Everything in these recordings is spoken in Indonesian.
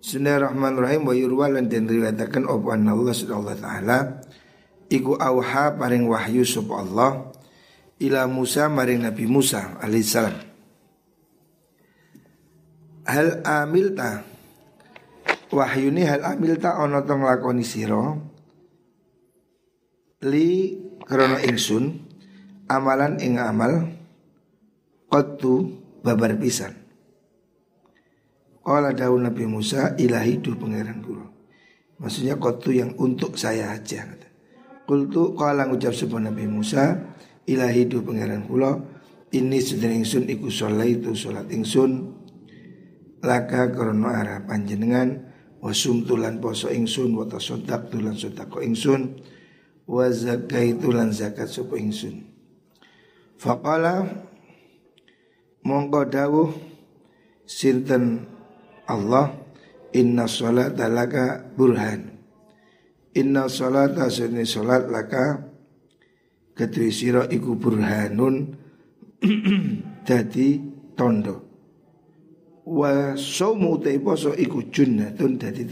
Bismillahirrahmanirrahim. Wa yurwa lan den riwayataken apa Allah subhanahu taala? Iku auha paring wahyu sapa Allah ila Musa maring Nabi Musa alaihissalam. Hal amilta? Wahyu ini hal amilta ono to nglakoni sira? Li krana ingsun amalan ing amal qattu babar pisan Kala daun Nabi Musa ilahi du pangeran kula. Maksudnya kotu yang untuk saya aja. Kultu kala ngucap sebuah Nabi Musa ilahi du pangeran kula. Ini sudah ingsun iku sholat itu sholat ingsun. Laka krono arah panjenengan. Wasum tulan poso ingsun. Wata sodak tulan sodako ingsun. Wazakai tulan zakat sopo ingsun. Fakala mongko dawuh sinten Allah Inna sholat laka burhan. Inna sholat asuni sholat laka Kedui siro iku burhanun. Jadi tondo. Wa somu te poso iku junnatun dadi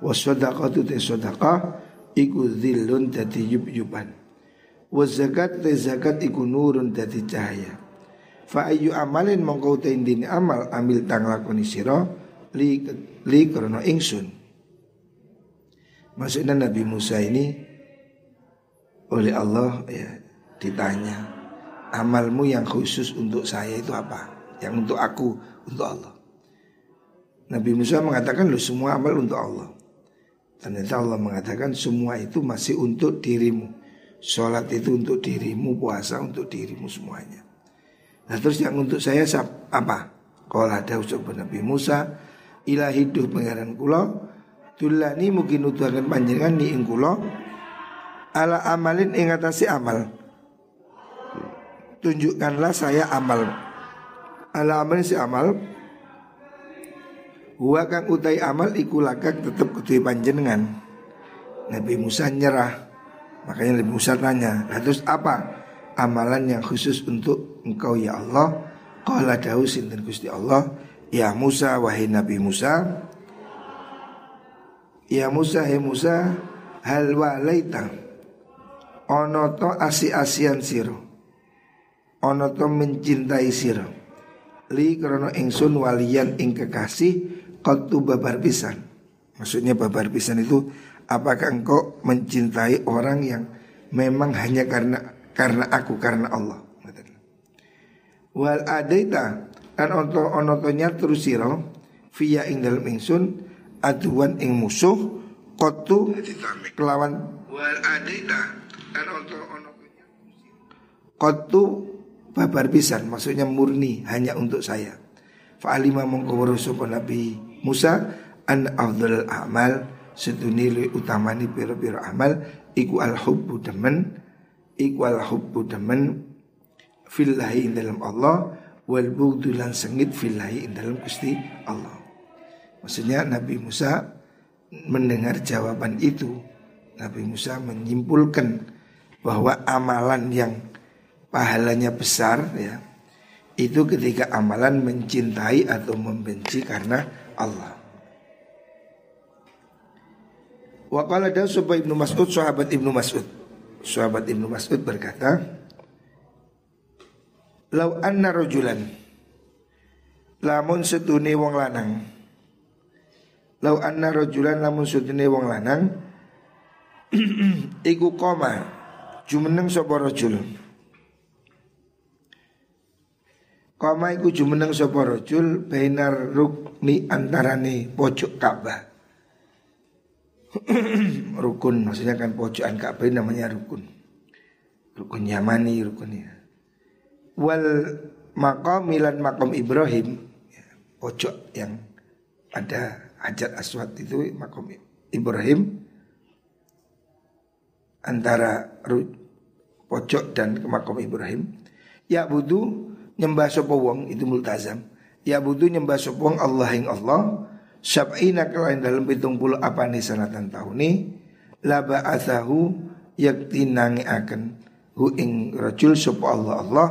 Wa sodaqatu te sodaqah Iku zillun dadi yub-yuban Wa zakat te zakat iku nurun dadi cahaya Fa ayu amalin mongko te indini amal ambil tang lakoni sira li li krana ingsun. Maksudnya Nabi Musa ini oleh Allah ya ditanya amalmu yang khusus untuk saya itu apa? Yang untuk aku, untuk Allah. Nabi Musa mengatakan lu semua amal untuk Allah. Ternyata Allah mengatakan semua itu masih untuk dirimu. Sholat itu untuk dirimu, puasa untuk dirimu semuanya. Nah terus yang untuk saya apa? Kalau ada ucap Nabi Musa Ilah hidup pengaran kulo Tulani mungkin utuhakan panjangan ni ing kulo Ala amalin ingatasi amal Tunjukkanlah saya amal Ala amalin si amal Huwa kang utai amal iku lakak ketui panjenengan Nabi Musa nyerah Makanya Nabi Musa tanya Nah terus apa? Amalan yang khusus untuk engkau ya Allah. Qala dawu sinten Gusti Allah, ya Musa wahai Nabi Musa. Ya Musa he Musa hal walaita? Ono to asi-asian siro ono to mencintai siro li krono ingsun walian ing kekasih tu babar pisan. Maksudnya babar pisan itu apakah engkau mencintai orang yang memang hanya karena karena aku karena Allah. Wal adaita an onto onotonya terus siro via ing dalam ingsun aduan ing musuh kotu kelawan wal adaita an onto onotonya kotu babar pisan maksudnya murni hanya untuk saya. Fa'alima mongko Nabi Musa an afdal amal seduni utamani piro-piro amal iku al hubbu demen ikwal hubbu demen fillahi dalam Allah wal bughdu sengit fillahi dalam Gusti Allah. Maksudnya Nabi Musa mendengar jawaban itu Nabi Musa menyimpulkan bahwa amalan yang pahalanya besar ya itu ketika amalan mencintai atau membenci karena Allah. Wa qala Ibnu Mas'ud sahabat Ibnu Mas'ud Sahabat Ibnu Mas'ud berkata, "Lau anna rajulan lamun setune wong lanang. Lau anna rajulan lamun setune wong lanang iku koma jumeneng sapa rajul." Koma iku jumeneng sapa rajul bainar rukni antarane pojok Ka'bah. rukun maksudnya kan pojokan Ka'bah namanya rukun. Rukun Yamani rukunnya. Wal makom milan makom Ibrahim ya, pojok yang ada hajat aswad itu makom Ibrahim antara pojok dan makom Ibrahim ya budu nyembah sapa wong itu multazam ya budu nyembah sapa wong Allah ing Allah Sab'ina kelain dalam pitung puluh apa nih sanatan tahun ini Laba athahu yakti nangi akan Hu ing rajul sopa Allah Allah.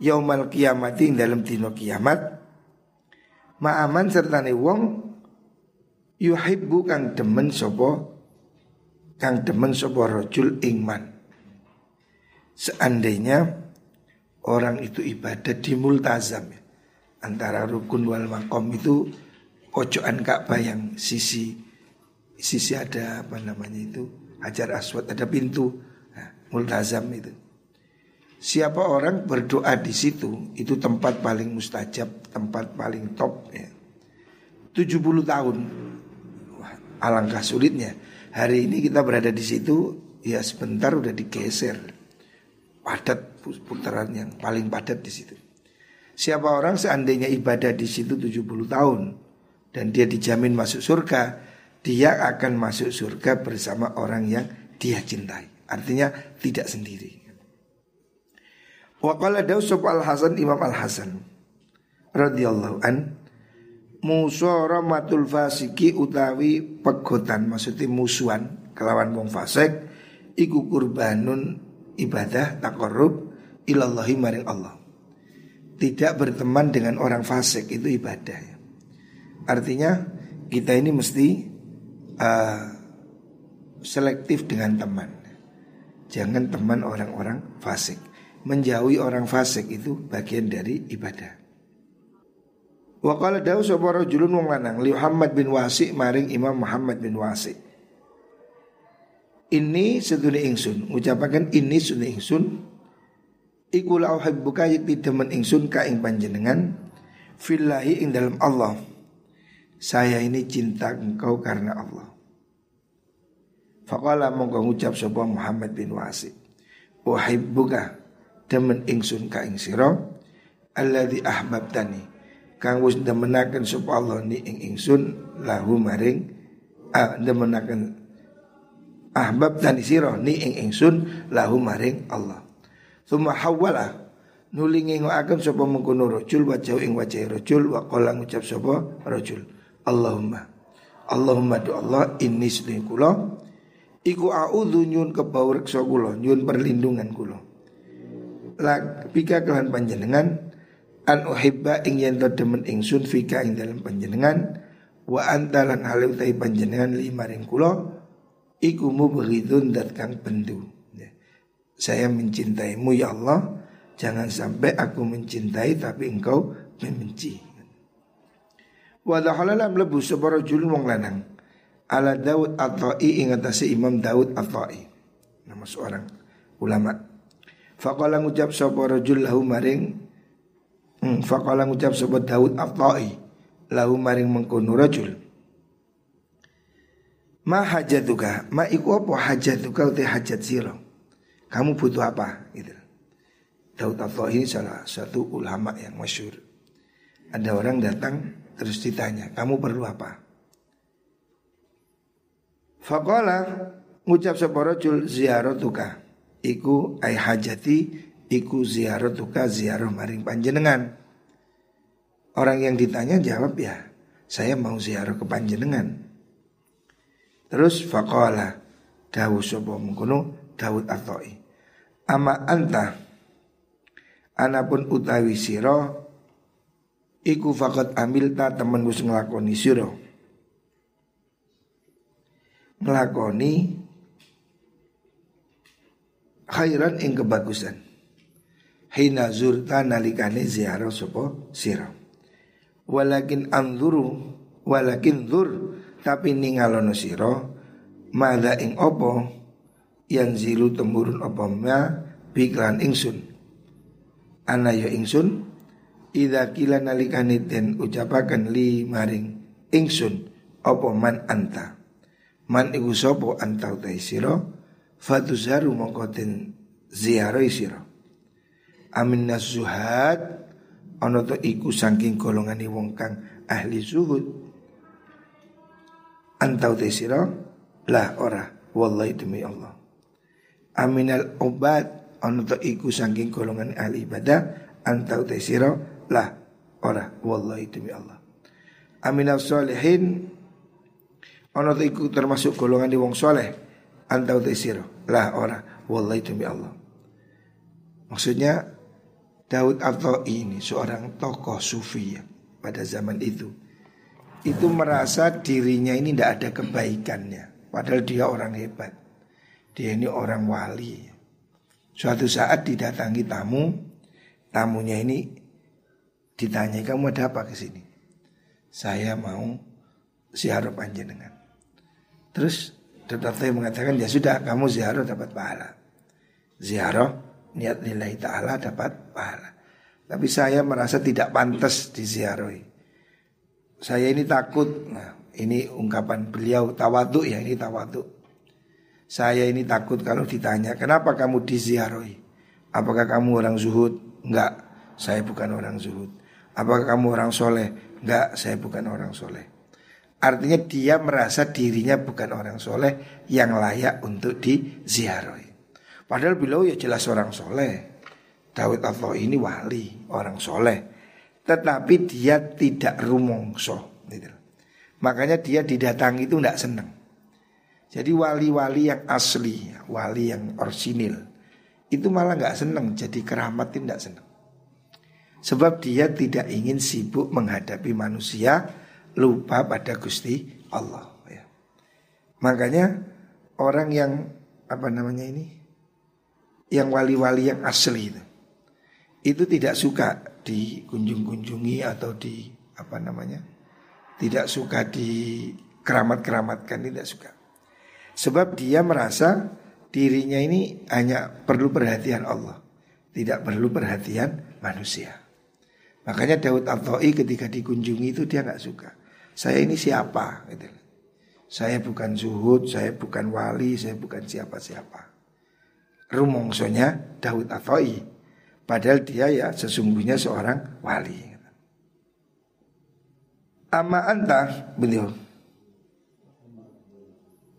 Yaumal kiamati dalam tino kiamat. Ma'aman serta wong yuhibbu kang demen sopo kang demen sopo rojul ingman. Seandainya orang itu ibadah di multazam ya. antara rukun wal makom itu pojokan Ka'bah yang sisi sisi ada apa namanya itu? Hajar aswad ada pintu. Nah, multazam itu. Siapa orang berdoa di situ itu tempat paling mustajab tempat paling top ya. 70 tahun. Wah, alangkah sulitnya. Hari ini kita berada di situ ya sebentar udah digeser. Padat putaran yang paling padat di situ. Siapa orang seandainya ibadah di situ 70 tahun dan dia dijamin masuk surga dia akan masuk surga bersama orang yang dia cintai artinya tidak sendiri Wa qala Dausuf Al-Hasan Imam Al-Hasan radhiyallahu an musaramatul fasiki utawi pegotan maksudnya musuhan kelawan wong fasik iku kurbanun ibadah takarrub ilallahi maring Allah. Tidak berteman dengan orang fasik itu ibadah. Artinya kita ini mesti uh, selektif dengan teman. Jangan teman orang-orang fasik menjauhi orang fasik itu bagian dari ibadah. Wa qala dawu sapa rajulun wong lanang li Muhammad bin Wasi maring Imam Muhammad bin Wasi. Ini sedune ingsun, ngucapaken ini sedune ingsun iku la uhibbuka yakti demen ingsun ka ing panjenengan fillahi ing dalam Allah. Saya ini cinta engkau karena Allah. Faqala mongko ngucap sapa Muhammad bin Wasi. Uhibbuka demen ingsun ka ing sira alladzi ahbabtani kang wis demenaken sapa Allah ni ing ingsun lahu maring ah demenaken ahbabtani sira ni ing ingsun lahu maring Allah summa hawala nulingi ngoaken sapa mengkono rajul wajah ing wajah rajul wa qala ngucap sapa rajul Allahumma. Allahumma do Allah inni sedih kula. Iku a'udzu nyun kebau reksa kula nyun perlindungan kula. Pika kelan panjenengan? An uhibba ing yen demen ingsun fika ing dalam panjenengan. Wa antalan halu tai panjenengan lima ring kula. Iku mubghidun dat kang bendu. Ya. saya mencintaimu ya Allah. Jangan sampai aku mencintai tapi engkau membenci wa dakhala lebu sapa rajul wong lanang. Ala Daud Atai ing Imam Daud Atai nama seorang ulama. Faqala ngucap sapa rajul lahu maring hmm, Faqala ngucap sapa Daud Aftai lahu maring mengkono rajul. Ma hajatuka Ma iku apa hajatuka uti hajat sira? Kamu butuh apa? Gitu. Daud Aftai salah satu ulama yang masyur Ada orang datang terus ditanya Kamu perlu apa Faqala ngucap sapa rajul ziaratuka iku ai hajati iku ziaratuka ziarah maring panjenengan. Orang yang ditanya jawab ya, saya mau ziarah ke panjenengan. Terus faqala Dawud sapa mengkono Dawud Atoi. Ama anta anapun utawi sira iku fakat amil ta temen wis nglakoni sira. Nglakoni khairan ing kebagusan. Hina zurta nalikane ziarah sopo sira. Walakin anzuru walakin zur tapi ningalono sira mada ing opo yang zilu temurun opo ma biklan ingsun. Ana ya ingsun ida kila nalikane den ucapaken li maring ingsun opo man anta. Man iku sopo anta utai sira Fatuzaru mongkoten ziarah sira. Amin nasuhat ana to iku saking golongane wong kang ahli zuhud. Antau te sira lah ora wallahi demi Allah. Aminal obat ana to iku saking golongan ahli ibadah antau te sira lah ora wallahi demi Allah. Aminal solihin to iku termasuk golongan di wong soleh antau tesiro lah ora wallahi demi Allah maksudnya Daud atau ini seorang tokoh sufi ya pada zaman itu itu merasa dirinya ini tidak ada kebaikannya. Padahal dia orang hebat. Dia ini orang wali. Suatu saat didatangi tamu, tamunya ini ditanya kamu ada apa ke sini? Saya mau ziarah panjenengan. Terus Dr. mengatakan ya sudah kamu ziarah dapat pahala. Ziarah niat nilai ta'ala dapat pahala. Tapi saya merasa tidak pantas diziarahi. Saya ini takut. Nah, ini ungkapan beliau tawaduk ya ini tawaduk. Saya ini takut kalau ditanya, kenapa kamu diziarahi? Apakah kamu orang zuhud? Enggak, saya bukan orang zuhud. Apakah kamu orang soleh? Enggak, saya bukan orang soleh. Artinya dia merasa dirinya bukan orang soleh yang layak untuk diziarahi. Padahal beliau ya jelas orang soleh. Dawud Allah ini wali, orang soleh. Tetapi dia tidak rumongso. Gitu. Makanya dia didatangi itu tidak senang. Jadi wali-wali yang asli, wali yang orsinil itu malah nggak seneng. Jadi keramat tidak seneng. Sebab dia tidak ingin sibuk menghadapi manusia, lupa pada Gusti Allah. Ya. Makanya orang yang apa namanya ini, yang wali-wali yang asli itu, itu tidak suka dikunjung-kunjungi atau di apa namanya, tidak suka di keramat-keramatkan, tidak suka. Sebab dia merasa dirinya ini hanya perlu perhatian Allah, tidak perlu perhatian manusia. Makanya Daud Al-Ta'i ketika dikunjungi itu dia nggak suka. Saya ini siapa? Gitu. Saya bukan zuhud, saya bukan wali, saya bukan siapa-siapa. Rumongsonya Daud Al-Ta'i. Padahal dia ya sesungguhnya seorang wali. Ama anta beliau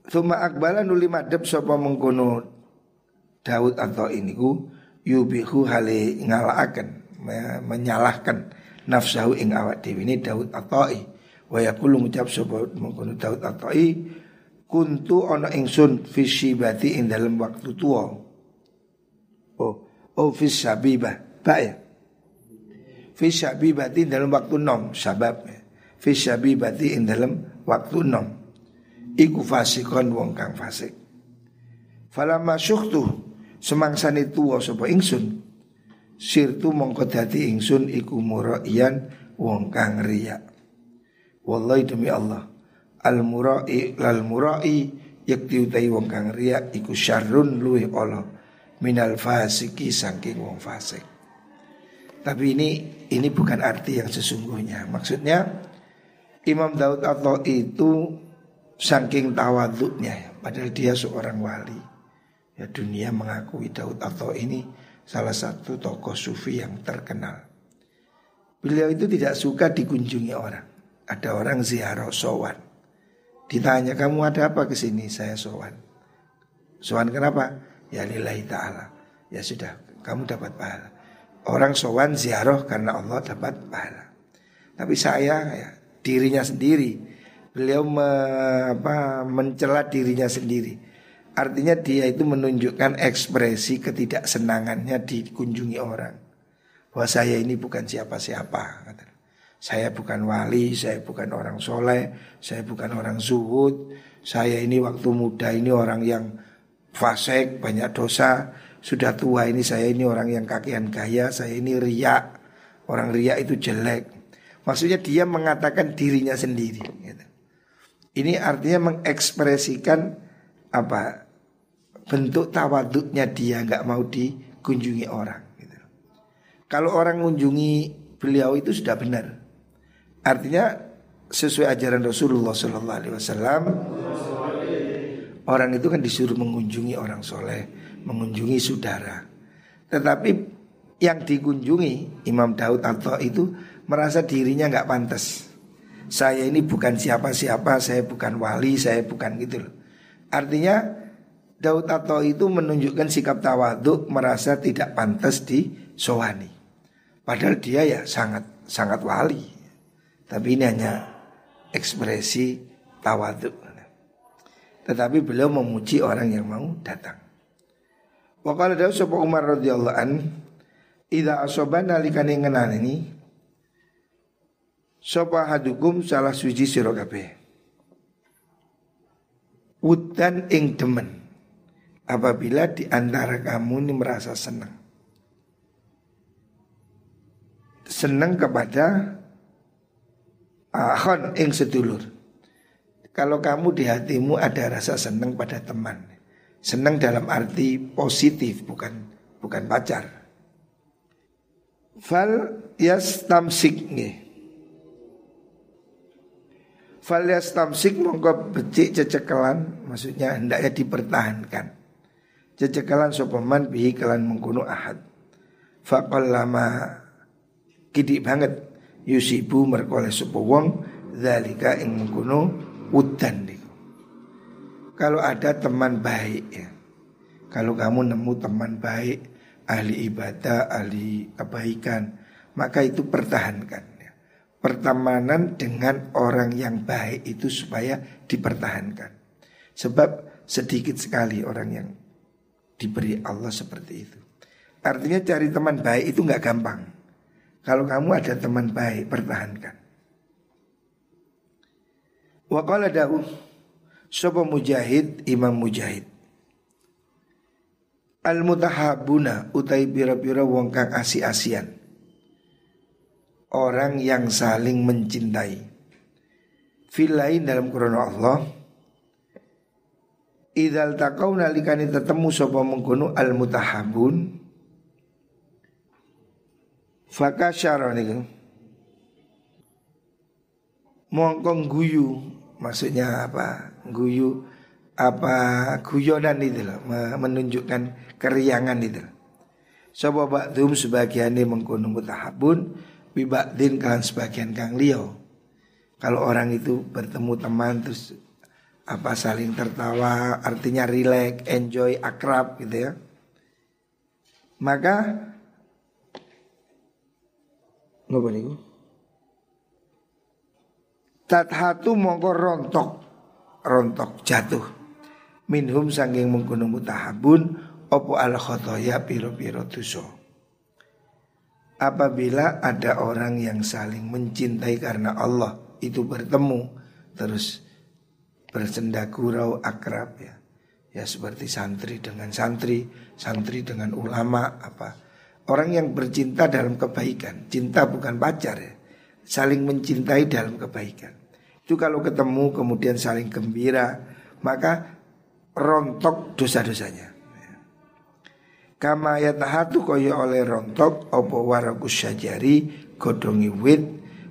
Thumma akbala nuli madhep sapa mengkono Daud atau ini ku yubihu hale ngalaaken menyalahkan nafsahu ing awak dewi ini Daud i wa yaqulu ngucap sapa mengkono Daud i kuntu ana ingsun fi syibati ing dalam waktu tua oh oh fi syabibah. Ba ya? Fi syabibati dalam waktu nom sabab fi syabibati ing dalam waktu nom. Iku fasikon wong kang fasik. Falamma syukhtu semangsane tuwa sapa ingsun sirtu mongko dadi ingsun iku muraian wong kang riya. Wallahi demi Allah al murai lal murai yakti utai wong kang riya iku syarrun luwih Allah minal fasiki saking wong fasik. Tapi ini ini bukan arti yang sesungguhnya. Maksudnya Imam Daud Allah itu Saking tawaduknya Padahal dia seorang wali Ya dunia mengakui Daud atau ini Salah satu tokoh sufi yang terkenal. Beliau itu tidak suka dikunjungi orang. Ada orang ziarah sowan. Ditanya kamu ada apa ke sini? Saya sowan. Sowan kenapa? Ya lillahi ta'ala. Ya sudah. Kamu dapat pahala. Orang sowan ziarah karena Allah dapat pahala. Tapi saya ya dirinya sendiri. Beliau me, apa, mencela dirinya sendiri. Artinya dia itu menunjukkan ekspresi ketidaksenangannya dikunjungi orang. Bahwa saya ini bukan siapa-siapa. Saya bukan wali, saya bukan orang soleh, saya bukan orang zuhud. Saya ini waktu muda ini orang yang fasik, banyak dosa. Sudah tua ini saya ini orang yang kakian gaya, saya ini riak. Orang riak itu jelek. Maksudnya dia mengatakan dirinya sendiri. Ini artinya mengekspresikan apa bentuk tawaduknya dia nggak mau dikunjungi orang. Gitu. Kalau orang mengunjungi beliau itu sudah benar. Artinya sesuai ajaran Rasulullah Sallallahu Alaihi Wasallam orang itu kan disuruh mengunjungi orang soleh, mengunjungi saudara. Tetapi yang dikunjungi Imam Daud atau itu merasa dirinya nggak pantas. Saya ini bukan siapa-siapa, saya bukan wali, saya bukan gitu loh. Artinya Daud atau itu menunjukkan sikap tawaduk merasa tidak pantas di sohani. Padahal dia ya sangat sangat wali. Tapi ini hanya ekspresi tawaduk. Tetapi beliau memuji orang yang mau datang. Wa qala Daud Umar radhiyallahu an, "Idza asobana likane ngenani Sopa hadukum salah suci sirokabe. Wudan ing demen apabila di antara kamu ini merasa senang. Senang kepada ahon ing sedulur. Kalau kamu di hatimu ada rasa senang pada teman. Senang dalam arti positif bukan bukan pacar. Fal yastamsik nih Falias tamsik mongko becik cecekelan Maksudnya hendaknya dipertahankan Cecekelan sopaman bihi kelan mengkuno ahad. Fakol lama Kidik banget Yusibu merkoleh sopa wong Zalika ing mengkuno Udan niku. Kalau ada teman baik ya Kalau kamu nemu teman baik Ahli ibadah, ahli kebaikan Maka itu pertahankan pertemanan dengan orang yang baik itu supaya dipertahankan. Sebab sedikit sekali orang yang diberi Allah seperti itu. Artinya cari teman baik itu nggak gampang. Kalau kamu ada teman baik, pertahankan. Wa qala Daud Sopo mujahid imam mujahid Al mutahabuna utai pira-pira wong kang asi-asian orang yang saling mencintai. Filain dalam Quran Allah Idal takau nalikani tetemu sopa mengkono al mutahabun Fakasyara niku Mongkong guyu Maksudnya apa? Guyu apa guyonan itu loh Menunjukkan keriangan itu Sopa ba'dhum sebagiannya mengkono mutahabun Bibakdin kalian sebagian kang Leo Kalau orang itu bertemu teman terus apa saling tertawa artinya relax, enjoy, akrab gitu ya. Maka Napa niku? Tathatu mongko rontok rontok jatuh minhum sanging mengkono mutahabun opo al khotoya piro piro dosa apabila ada orang yang saling mencintai karena Allah itu bertemu terus bersenda gurau akrab ya. Ya seperti santri dengan santri santri dengan ulama apa. Orang yang bercinta dalam kebaikan. Cinta bukan pacar ya. Saling mencintai dalam kebaikan. Itu kalau ketemu kemudian saling gembira maka rontok dosa-dosanya. Kama yatahatu kaya oleh rontok Opo warakus syajari Godongi wit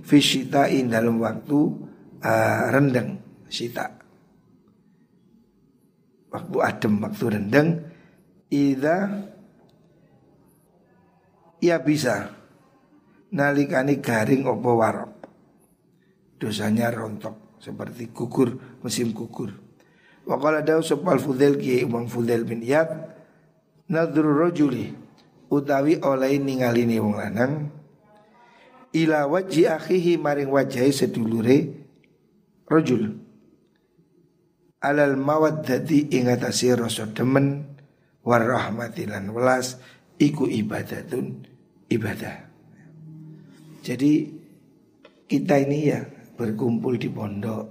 Fisitain dalam waktu uh, Rendeng Sita Waktu adem Waktu rendeng Ida Ya bisa. Nalikani garing opo warok? Dosanya rontok Seperti gugur Musim gugur. Wakala daw sopal fudel Kiai umang fudel bin Iyad nadru rojuli utawi oleh ningalini wong lanang ila waji akhihi maring wajahi sedulure rojul alal mawaddati ingatasi rasa demen warahmatilan welas iku ibadatun ibadah. Jadi kita ini ya berkumpul di pondok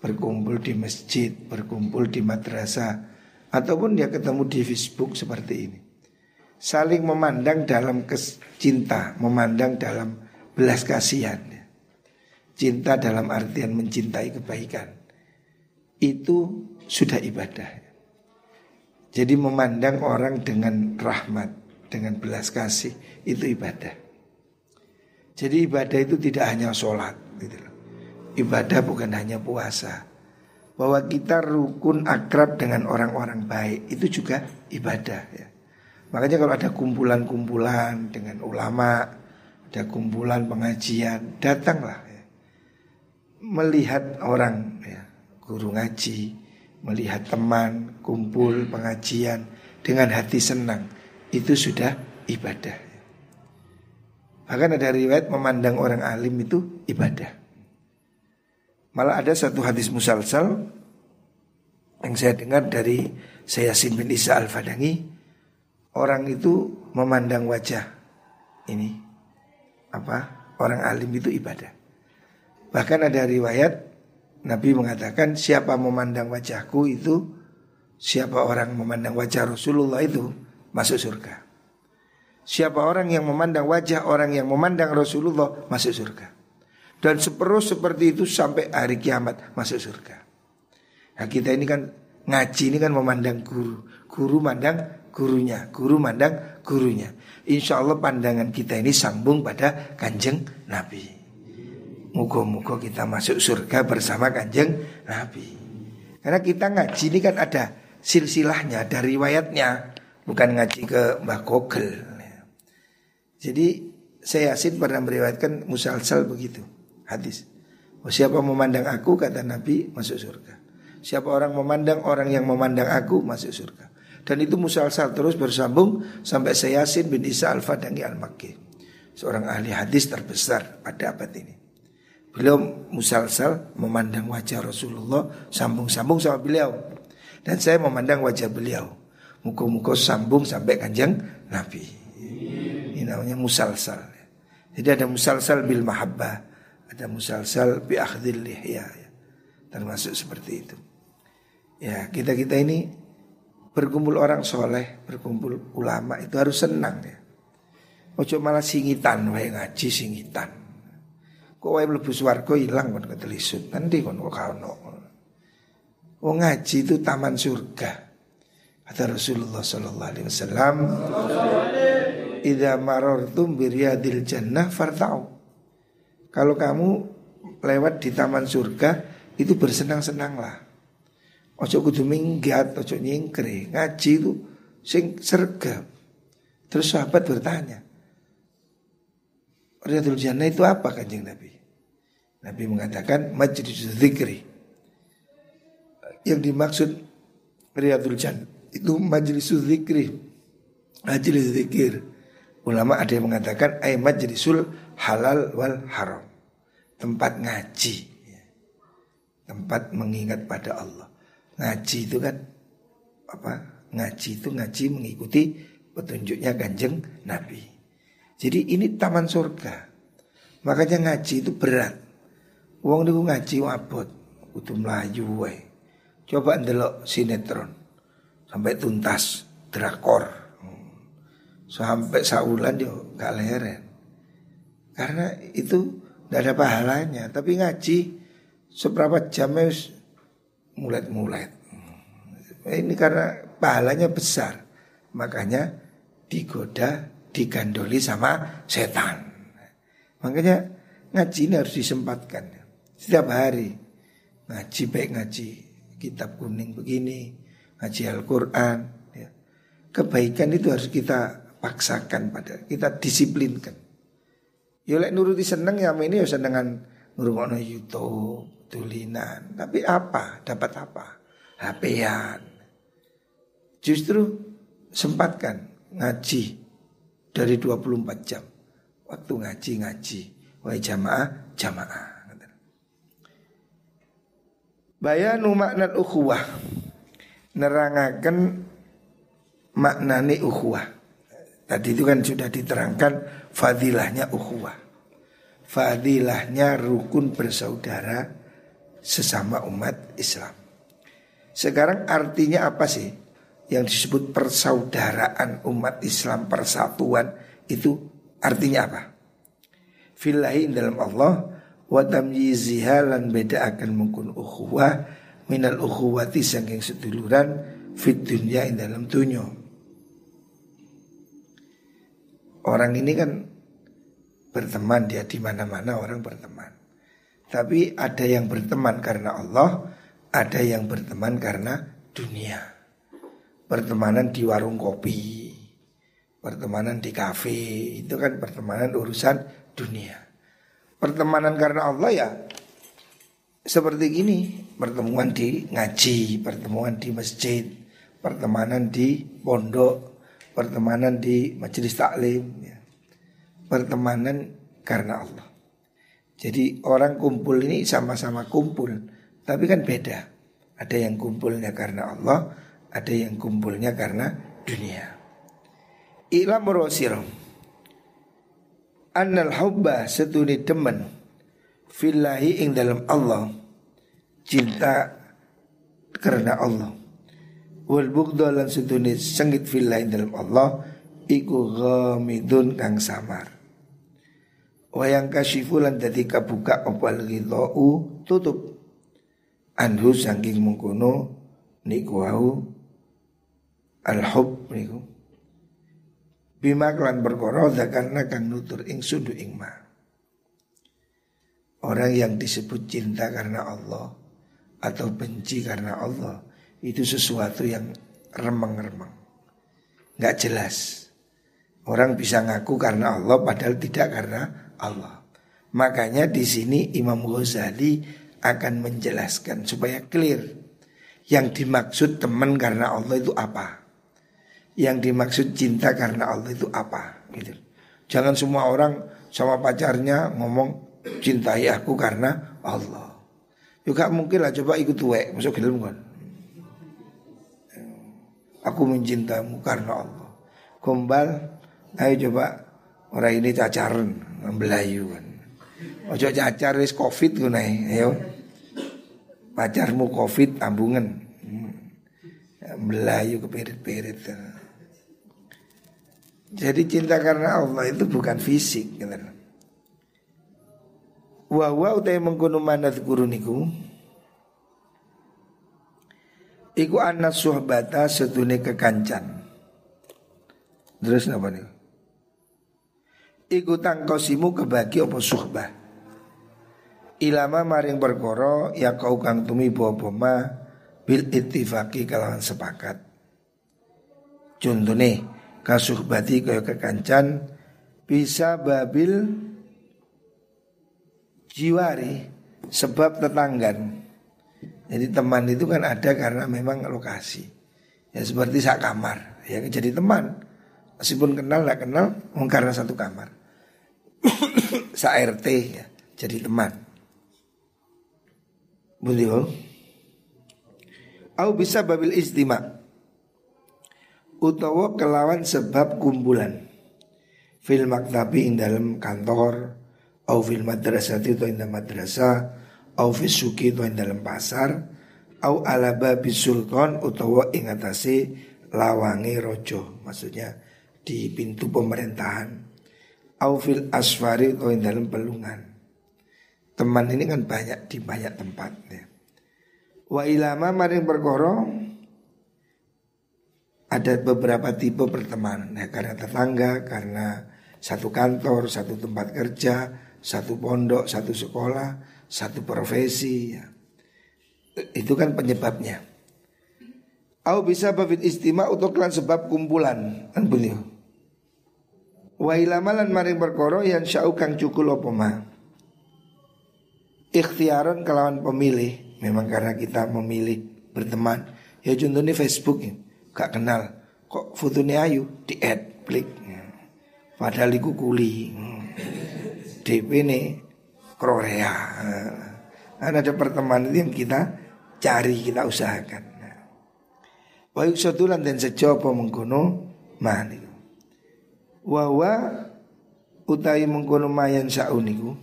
berkumpul di masjid berkumpul di madrasah Ataupun dia ketemu di Facebook seperti ini. Saling memandang dalam cinta Memandang dalam belas kasihan. Cinta dalam artian mencintai kebaikan Itu sudah ibadah. Jadi memandang orang dengan rahmat Dengan belas kasih Itu ibadah. Jadi ibadah itu tidak hanya sholat gitu Ibadah bukan hanya puasa. Bahwa kita rukun akrab dengan orang-orang baik itu juga ibadah ya. Makanya kalau ada kumpulan-kumpulan dengan ulama, ada kumpulan pengajian, datanglah ya. Melihat orang ya, guru ngaji, melihat teman, kumpul pengajian dengan hati senang, itu sudah ibadah. Bahkan ada riwayat memandang orang alim itu ibadah. Malah ada satu hadis musalsal yang saya dengar dari saya bin Isa Al-Fadangi orang itu memandang wajah ini apa orang alim itu ibadah Bahkan ada riwayat Nabi mengatakan siapa memandang wajahku itu siapa orang memandang wajah Rasulullah itu masuk surga. Siapa orang yang memandang wajah orang yang memandang Rasulullah masuk surga. Dan seperus seperti itu sampai hari kiamat masuk surga. Nah kita ini kan ngaji ini kan memandang guru. Guru mandang gurunya, guru mandang gurunya. Insya Allah pandangan kita ini sambung pada kanjeng Nabi. Muka-muka kita masuk surga bersama kanjeng Nabi. Karena kita ngaji ini kan ada silsilahnya, ada riwayatnya. Bukan ngaji ke Mbah Kogel. Jadi saya Yasin pernah meriwayatkan musalsal begitu Hadis. Oh, Siapa memandang aku kata Nabi masuk surga. Siapa orang memandang orang yang memandang aku masuk surga. Dan itu musalsal terus bersambung Sampai saya Yasin bin Isa al-Fadangi al-Makki Seorang ahli hadis terbesar pada abad ini Beliau musalsal memandang wajah Rasulullah sambung-sambung sama beliau. Dan saya memandang wajah beliau. Muka-muka sambung sampai kanjeng Nabi. Ini namanya musalsal. Jadi ada musalsal bil mahabbah. Ada musalsal bi akhdil lihya. Termasuk seperti itu. Ya kita-kita ini berkumpul orang soleh, berkumpul ulama itu harus senang ya. Ojo malah singitan, wae ngaji singitan. Kok wae mlebu swarga ilang kon ketelisut. Nanti kon kok kaono. Wong ngaji itu taman surga. Kata Rasulullah sallallahu alaihi wasallam, "Idza marartum biryadil jannah farta'u." Kalau kamu lewat di taman surga itu bersenang-senanglah. Ojo kudu minggat, ojo nyingkre. Ngaji itu sing serga. Terus sahabat bertanya, Riyadul Jannah itu apa kanjeng Nabi? Nabi mengatakan majlis zikri. Yang dimaksud Riyadul Jannah itu majlis zikri. Majlis zikir. Ulama ada yang mengatakan ay majlisul halal wal haram. Tempat ngaji. Tempat mengingat pada Allah. Ngaji itu kan apa? Ngaji itu ngaji mengikuti petunjuknya kanjeng Nabi. Jadi ini taman surga. Makanya ngaji itu berat. Wong niku ngaji wabot, kudu mlayu wae. Coba ndelok sinetron sampai tuntas drakor. Sampai saulan yo gak leren. Karena itu tidak ada pahalanya, tapi ngaji seberapa jam mulet-mulet. Ini karena pahalanya besar. Makanya digoda digandoli sama setan. Makanya ngaji ini harus disempatkan setiap hari. Ngaji baik ngaji kitab kuning begini, ngaji Al-Quran. Ya. Kebaikan itu harus kita paksakan pada kita disiplinkan. Ya lek nuruti seneng ya ini ya senengan ngrungokno YouTube, tulinan. Tapi apa? Dapat apa? HP-an. Justru sempatkan ngaji dari 24 jam. Waktu ngaji-ngaji. Wahai jamaah, jamaah. Bayanu makna ukhuwah. Nerangaken maknani ukhuwah. Tadi itu kan sudah diterangkan fadilahnya ukhuwah. Fadilahnya rukun bersaudara sesama umat Islam. Sekarang artinya apa sih? Yang disebut persaudaraan umat Islam persatuan itu artinya apa? Filahi dalam Allah wa tamyiziha lan beda akan mungkun ukhuwah minal ukhuwati saking seduluran fit dunya in dalam dunya. Orang ini kan berteman dia di mana-mana orang berteman. Tapi ada yang berteman karena Allah, ada yang berteman karena dunia pertemanan di warung kopi, pertemanan di kafe, itu kan pertemanan urusan dunia. Pertemanan karena Allah ya seperti gini, pertemuan di ngaji, pertemuan di masjid, pertemanan di pondok, pertemanan di majelis taklim, ya. pertemanan karena Allah. Jadi orang kumpul ini sama-sama kumpul, tapi kan beda. Ada yang kumpulnya karena Allah, ada yang kumpulnya karena dunia. Ilam rosir Annal hubba setuni demen. Fillahi ing dalam Allah. Cinta karena Allah. Wal bughdha lan sedune sengit fillahi dalam Allah iku ghamidun kang samar. Wayang kasyifu lan dadi kabuka opal ghidau tutup. Anhu saking mengkono niku al hub niku. Bima kelan perkara karena kang nutur ing sudu ing ma. Orang yang disebut cinta karena Allah atau benci karena Allah itu sesuatu yang remeng-remeng. Nggak jelas. Orang bisa ngaku karena Allah padahal tidak karena Allah. Makanya di sini Imam Ghazali akan menjelaskan supaya clear. Yang dimaksud teman karena Allah itu apa? Yang dimaksud cinta karena Allah itu apa? Gitu. Jangan semua orang sama pacarnya ngomong cintai aku karena Allah. Juga mungkin lah coba ikut tuwek masuk ke kan. Aku mencintaimu karena Allah. Gombal, ayo coba orang ini cacaran Melayu kan. Ojo cacar wis covid ku nae, ayo. Pacarmu covid ambungan. Melayu kepirit-pirit. Jadi cinta karena Allah itu bukan fisik gitu. Wa utai mengkono manat guru niku Iku anak suhbata setune kekancan Terus apa nih? iku tangkosimu kebagi apa suhbah ilama maring perkara ya kau kang tumi apa ma bil ittifaqi kalawan sepakat contohnya kasuhbati kaya kekancan. Bisa babil jiwari sebab tetanggan. Jadi teman itu kan ada karena memang lokasi. Ya seperti sak kamar. Ya jadi teman. Meskipun kenal nggak kenal karena satu kamar. Sa RT ya, jadi teman. Beliau Au bisa babil istima Utawa kelawan sebab kumpulan. Fil maktabi ing dalam kantor Au fil madrasah itu ing dalam madrasah Au fil suki itu ing dalam pasar Au ala babi sultan utawa ing atasi lawangi rojo Maksudnya di pintu pemerintahan. Aufil asfari atau dalam pelungan. Teman ini kan banyak di banyak tempat ya. Wa ilama maring perkoro Ada beberapa tipe pertemanan ya, Karena tetangga, karena satu kantor, satu tempat kerja Satu pondok, satu sekolah, satu profesi ya. Itu kan penyebabnya Au bisa istimewa untuk sebab kumpulan kan beliau Wa ilamalan maring perkara yang syau kang cukul apa ma. Ikhtiaran kelawan pemilih, memang karena kita memilih berteman. Ya contohnya Facebook ya, gak kenal. Kok fotonya ayu di add klik. Padahal iku kuli. DP nih Korea. Nah, ada pertemanan yang kita cari, kita usahakan. Wa yuksodulan dan sejopo mengkono mani Wawa utai mengkono mayan sauniku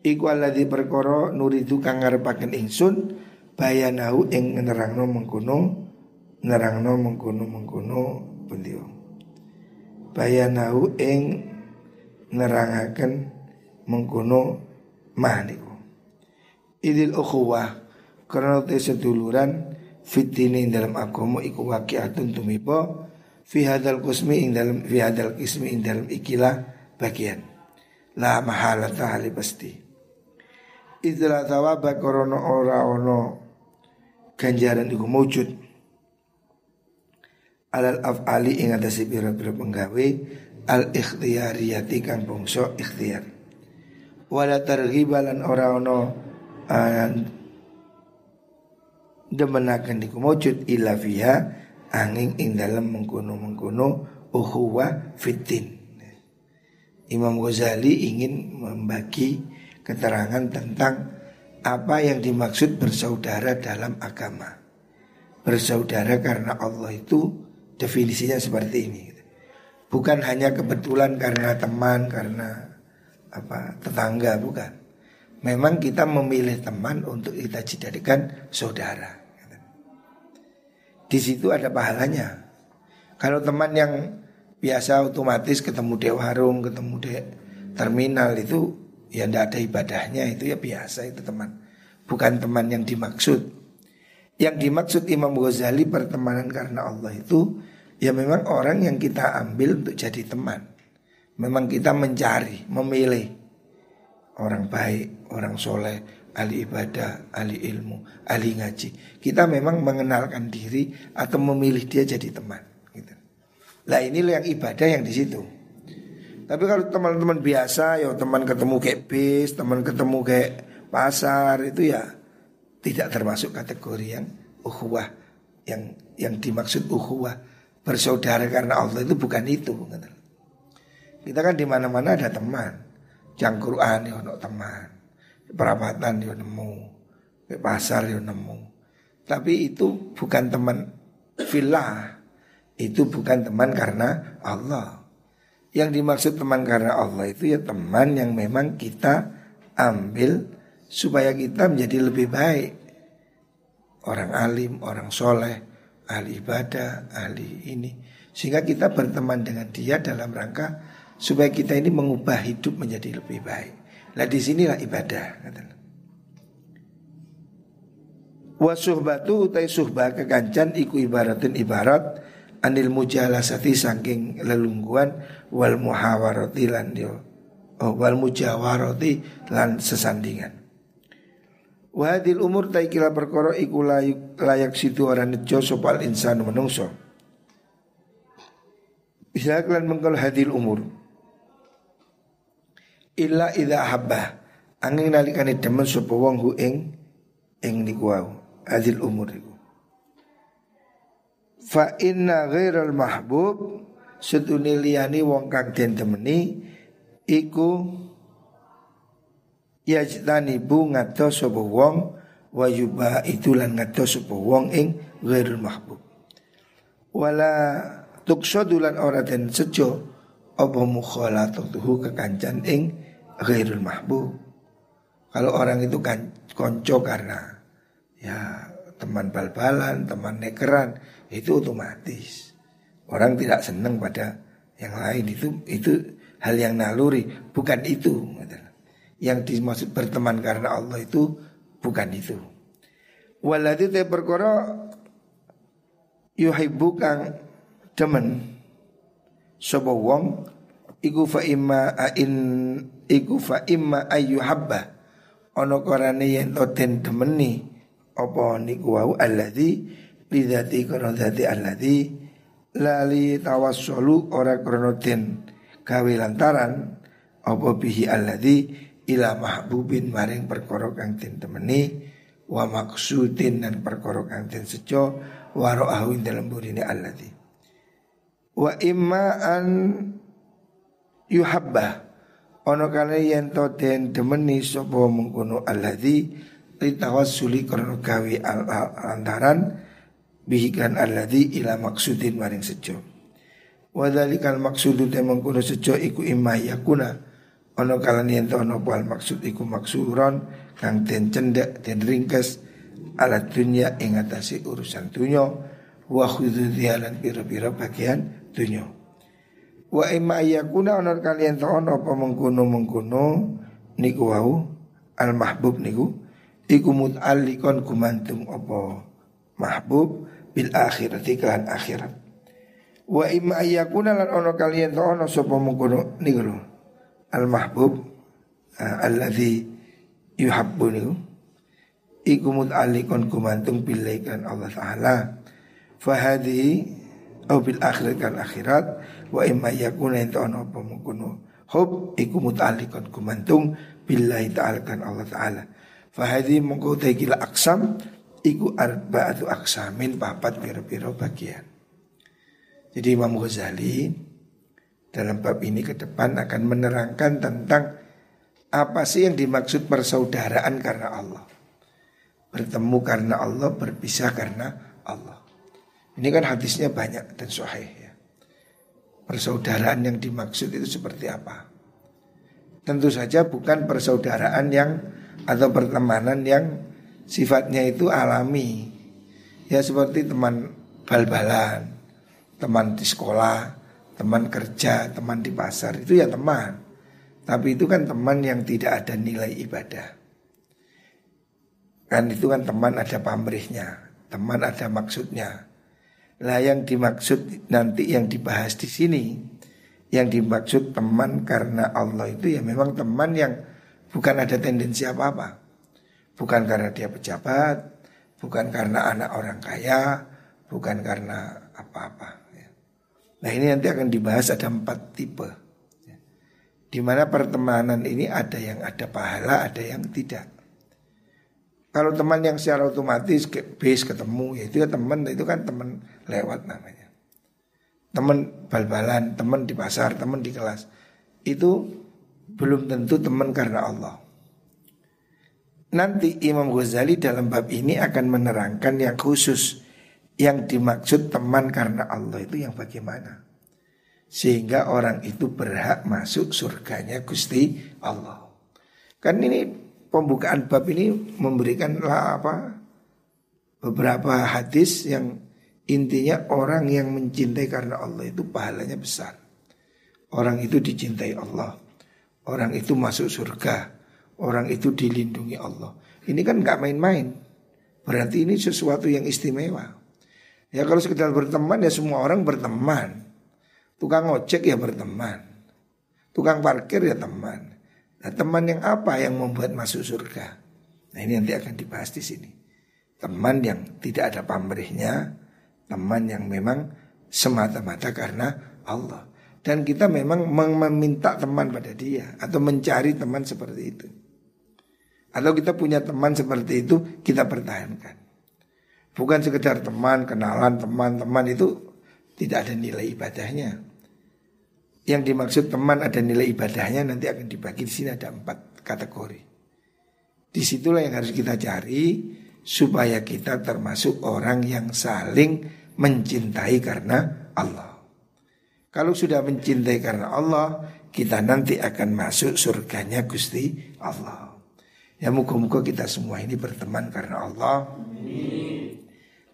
Iku alladhi perkara nuridu kang ngarepaken ingsun bayanahu ing nerangno mengkono nerangno mengkono mengkono beliau. Bayanahu ing nerangaken mengkono mah niku idil ukhuwah karena te seduluran fitini dalam agama iku waqiatun tumiba fi hadal kusmi ing dalam fi hadal kismi ing dalam ikilah bagian. La mahala tahali pasti. Itulah tawaba korono ora ono ganjaran iku mujud alal af'ali ing atase pira-pira penggawe al ikhtiyariyati kang bangsa ikhtiar wala targhibalan ora ono uh, demenaken iku mujud illa fiha angin ing dalam mengkuno mengkuno uhuwa fitin. Imam Ghazali ingin membagi keterangan tentang apa yang dimaksud bersaudara dalam agama. Bersaudara karena Allah itu definisinya seperti ini. Bukan hanya kebetulan karena teman, karena apa tetangga, bukan. memang kita memilih teman untuk kita jadikan saudara. Di situ ada pahalanya. Kalau teman yang biasa otomatis ketemu di warung, ketemu di terminal itu ya tidak ada ibadahnya itu ya biasa itu teman. Bukan teman yang dimaksud. Yang dimaksud Imam Ghazali pertemanan karena Allah itu ya memang orang yang kita ambil untuk jadi teman. Memang kita mencari, memilih orang baik, orang soleh, ahli ibadah, ahli ilmu, ahli ngaji. Kita memang mengenalkan diri atau memilih dia jadi teman. Gitu. Lah ini yang ibadah yang di situ. Tapi kalau teman-teman biasa, ya teman ketemu kayak bis, teman ketemu kayak pasar itu ya tidak termasuk kategori yang ukhuwah yang yang dimaksud ukhuwah bersaudara karena Allah itu bukan itu. Kita kan di mana-mana ada teman. Jangkruan ya teman perapatan yo nemu, ke pasar yo nemu. Tapi itu bukan teman villa, itu bukan teman karena Allah. Yang dimaksud teman karena Allah itu ya teman yang memang kita ambil supaya kita menjadi lebih baik. Orang alim, orang soleh, ahli ibadah, ahli ini. Sehingga kita berteman dengan dia dalam rangka supaya kita ini mengubah hidup menjadi lebih baik. Lah di sinilah ibadah. Wa suhbatu utai suhbah kekancan iku ibaratin ibarat anil mujalasati saking lelungguan wal muhawarati lan yo oh, wal mujawarati lan sesandingan. Wa hadil umur taikila perkara iku layak, layak situ orang nejo sopal insan menungso. Bisa kalian mengkal hadil umur. Illa idza habba angin nalikane demen sapa wong hu ing ing niku wau. Adil umur iku. Fa inna ghairal mahbub sedune liyane wong kang den temeni iku yajtani bu ngato sapa wong wa yuba itulan ngato sapa wong ing ghairul mahbub wala tuksadulan ora den sejo apa mukhalatatuhu kekancan ing ghairul mahbub. Kalau orang itu kan konco karena ya teman bal-balan, teman nekeran, itu otomatis. Orang tidak senang pada yang lain itu itu hal yang naluri, bukan itu. Yang dimaksud berteman karena Allah itu bukan itu. Waladi te perkara yuhibbu kang demen. Sapa wong iku fa imma in iku fa imma habba. Ana karane yen to den demeni apa niku wau alladzi? Lidzati kana dzati alladzi? Lali tawassulu ora krana den gawe lantaran apa bihi alladzi ila mahbubin maring perkara kang den temeni wa maksudin dan perkara kang den sejo wa dalam burine alladzi. Wa imma an yuhabba ono kale yen to den demeni sapa mengkono alladzi litawassuli karena gawe antaran bihikan alladzi ila maksudin maring sejo. Wadzalikal maksudu te mengkono sejo iku imma yakuna ono kale yen ono pal maksud iku maksuron kang den cendek den ringkes alat dunia ing urusan dunia wa khudhu dialan pira-pira bagian dunia Wa imma yakuna onor kalian to ono apa mengkuno mengkuno niku wau al mahbub niku iku mut'alliqan kumantum apa mahbub bil akhirat iklan akhirat. Wa imma yakuna lan ono kalian to ono sapa mengkuno niku lho al mahbub uh, alladzi yuhabbu niku iku mut'alliqan kumantum bil Allah taala. Fahadi au bil akhirat kan akhirat wa imma yakuna ento ono apa hub iku muta'alliqan kumantung billahi ta'ala kan Allah taala fa hadhi mungko tegila aksam iku arba'atu aksamin papat piro-piro bagian jadi Imam Ghazali dalam bab ini ke depan akan menerangkan tentang apa sih yang dimaksud persaudaraan karena Allah. Bertemu karena Allah, berpisah karena Allah. Ini kan hadisnya banyak dan sahih ya. Persaudaraan yang dimaksud itu seperti apa? Tentu saja bukan persaudaraan yang atau pertemanan yang sifatnya itu alami. Ya seperti teman bal-balan, teman di sekolah, teman kerja, teman di pasar itu ya teman. Tapi itu kan teman yang tidak ada nilai ibadah. Kan itu kan teman ada pamrihnya, teman ada maksudnya. Nah yang dimaksud nanti yang dibahas di sini Yang dimaksud teman karena Allah itu ya memang teman yang bukan ada tendensi apa-apa Bukan karena dia pejabat Bukan karena anak orang kaya Bukan karena apa-apa. Nah ini nanti akan dibahas ada empat tipe ya. di mana pertemanan ini ada yang ada pahala, ada yang tidak. Kalau teman yang secara otomatis ke base ketemu ya itu ya teman itu kan teman lewat namanya. Teman bal-balan, teman di pasar, teman di kelas. Itu belum tentu teman karena Allah. Nanti Imam Ghazali dalam bab ini akan menerangkan yang khusus yang dimaksud teman karena Allah itu yang bagaimana. Sehingga orang itu berhak masuk surganya Gusti Allah. Kan ini pembukaan bab ini memberikan apa beberapa hadis yang intinya orang yang mencintai karena Allah itu pahalanya besar. Orang itu dicintai Allah. Orang itu masuk surga. Orang itu dilindungi Allah. Ini kan nggak main-main. Berarti ini sesuatu yang istimewa. Ya kalau sekedar berteman ya semua orang berteman. Tukang ojek ya berteman. Tukang parkir ya teman. Nah, teman yang apa yang membuat masuk surga? Nah, ini nanti akan dibahas di sini. Teman yang tidak ada pamrihnya, teman yang memang semata-mata karena Allah. Dan kita memang meminta teman pada dia atau mencari teman seperti itu. Atau kita punya teman seperti itu, kita pertahankan. Bukan sekedar teman, kenalan, teman-teman itu tidak ada nilai ibadahnya. Yang dimaksud teman ada nilai ibadahnya nanti akan dibagi di sini ada empat kategori. Di situlah yang harus kita cari supaya kita termasuk orang yang saling mencintai karena Allah. Kalau sudah mencintai karena Allah, kita nanti akan masuk surganya Gusti Allah. Ya muka-muka kita semua ini berteman karena Allah.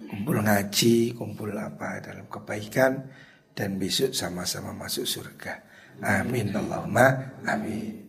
Kumpul ngaji, kumpul apa dalam kebaikan dan besok sama-sama masuk surga. Amin Allahumma amin.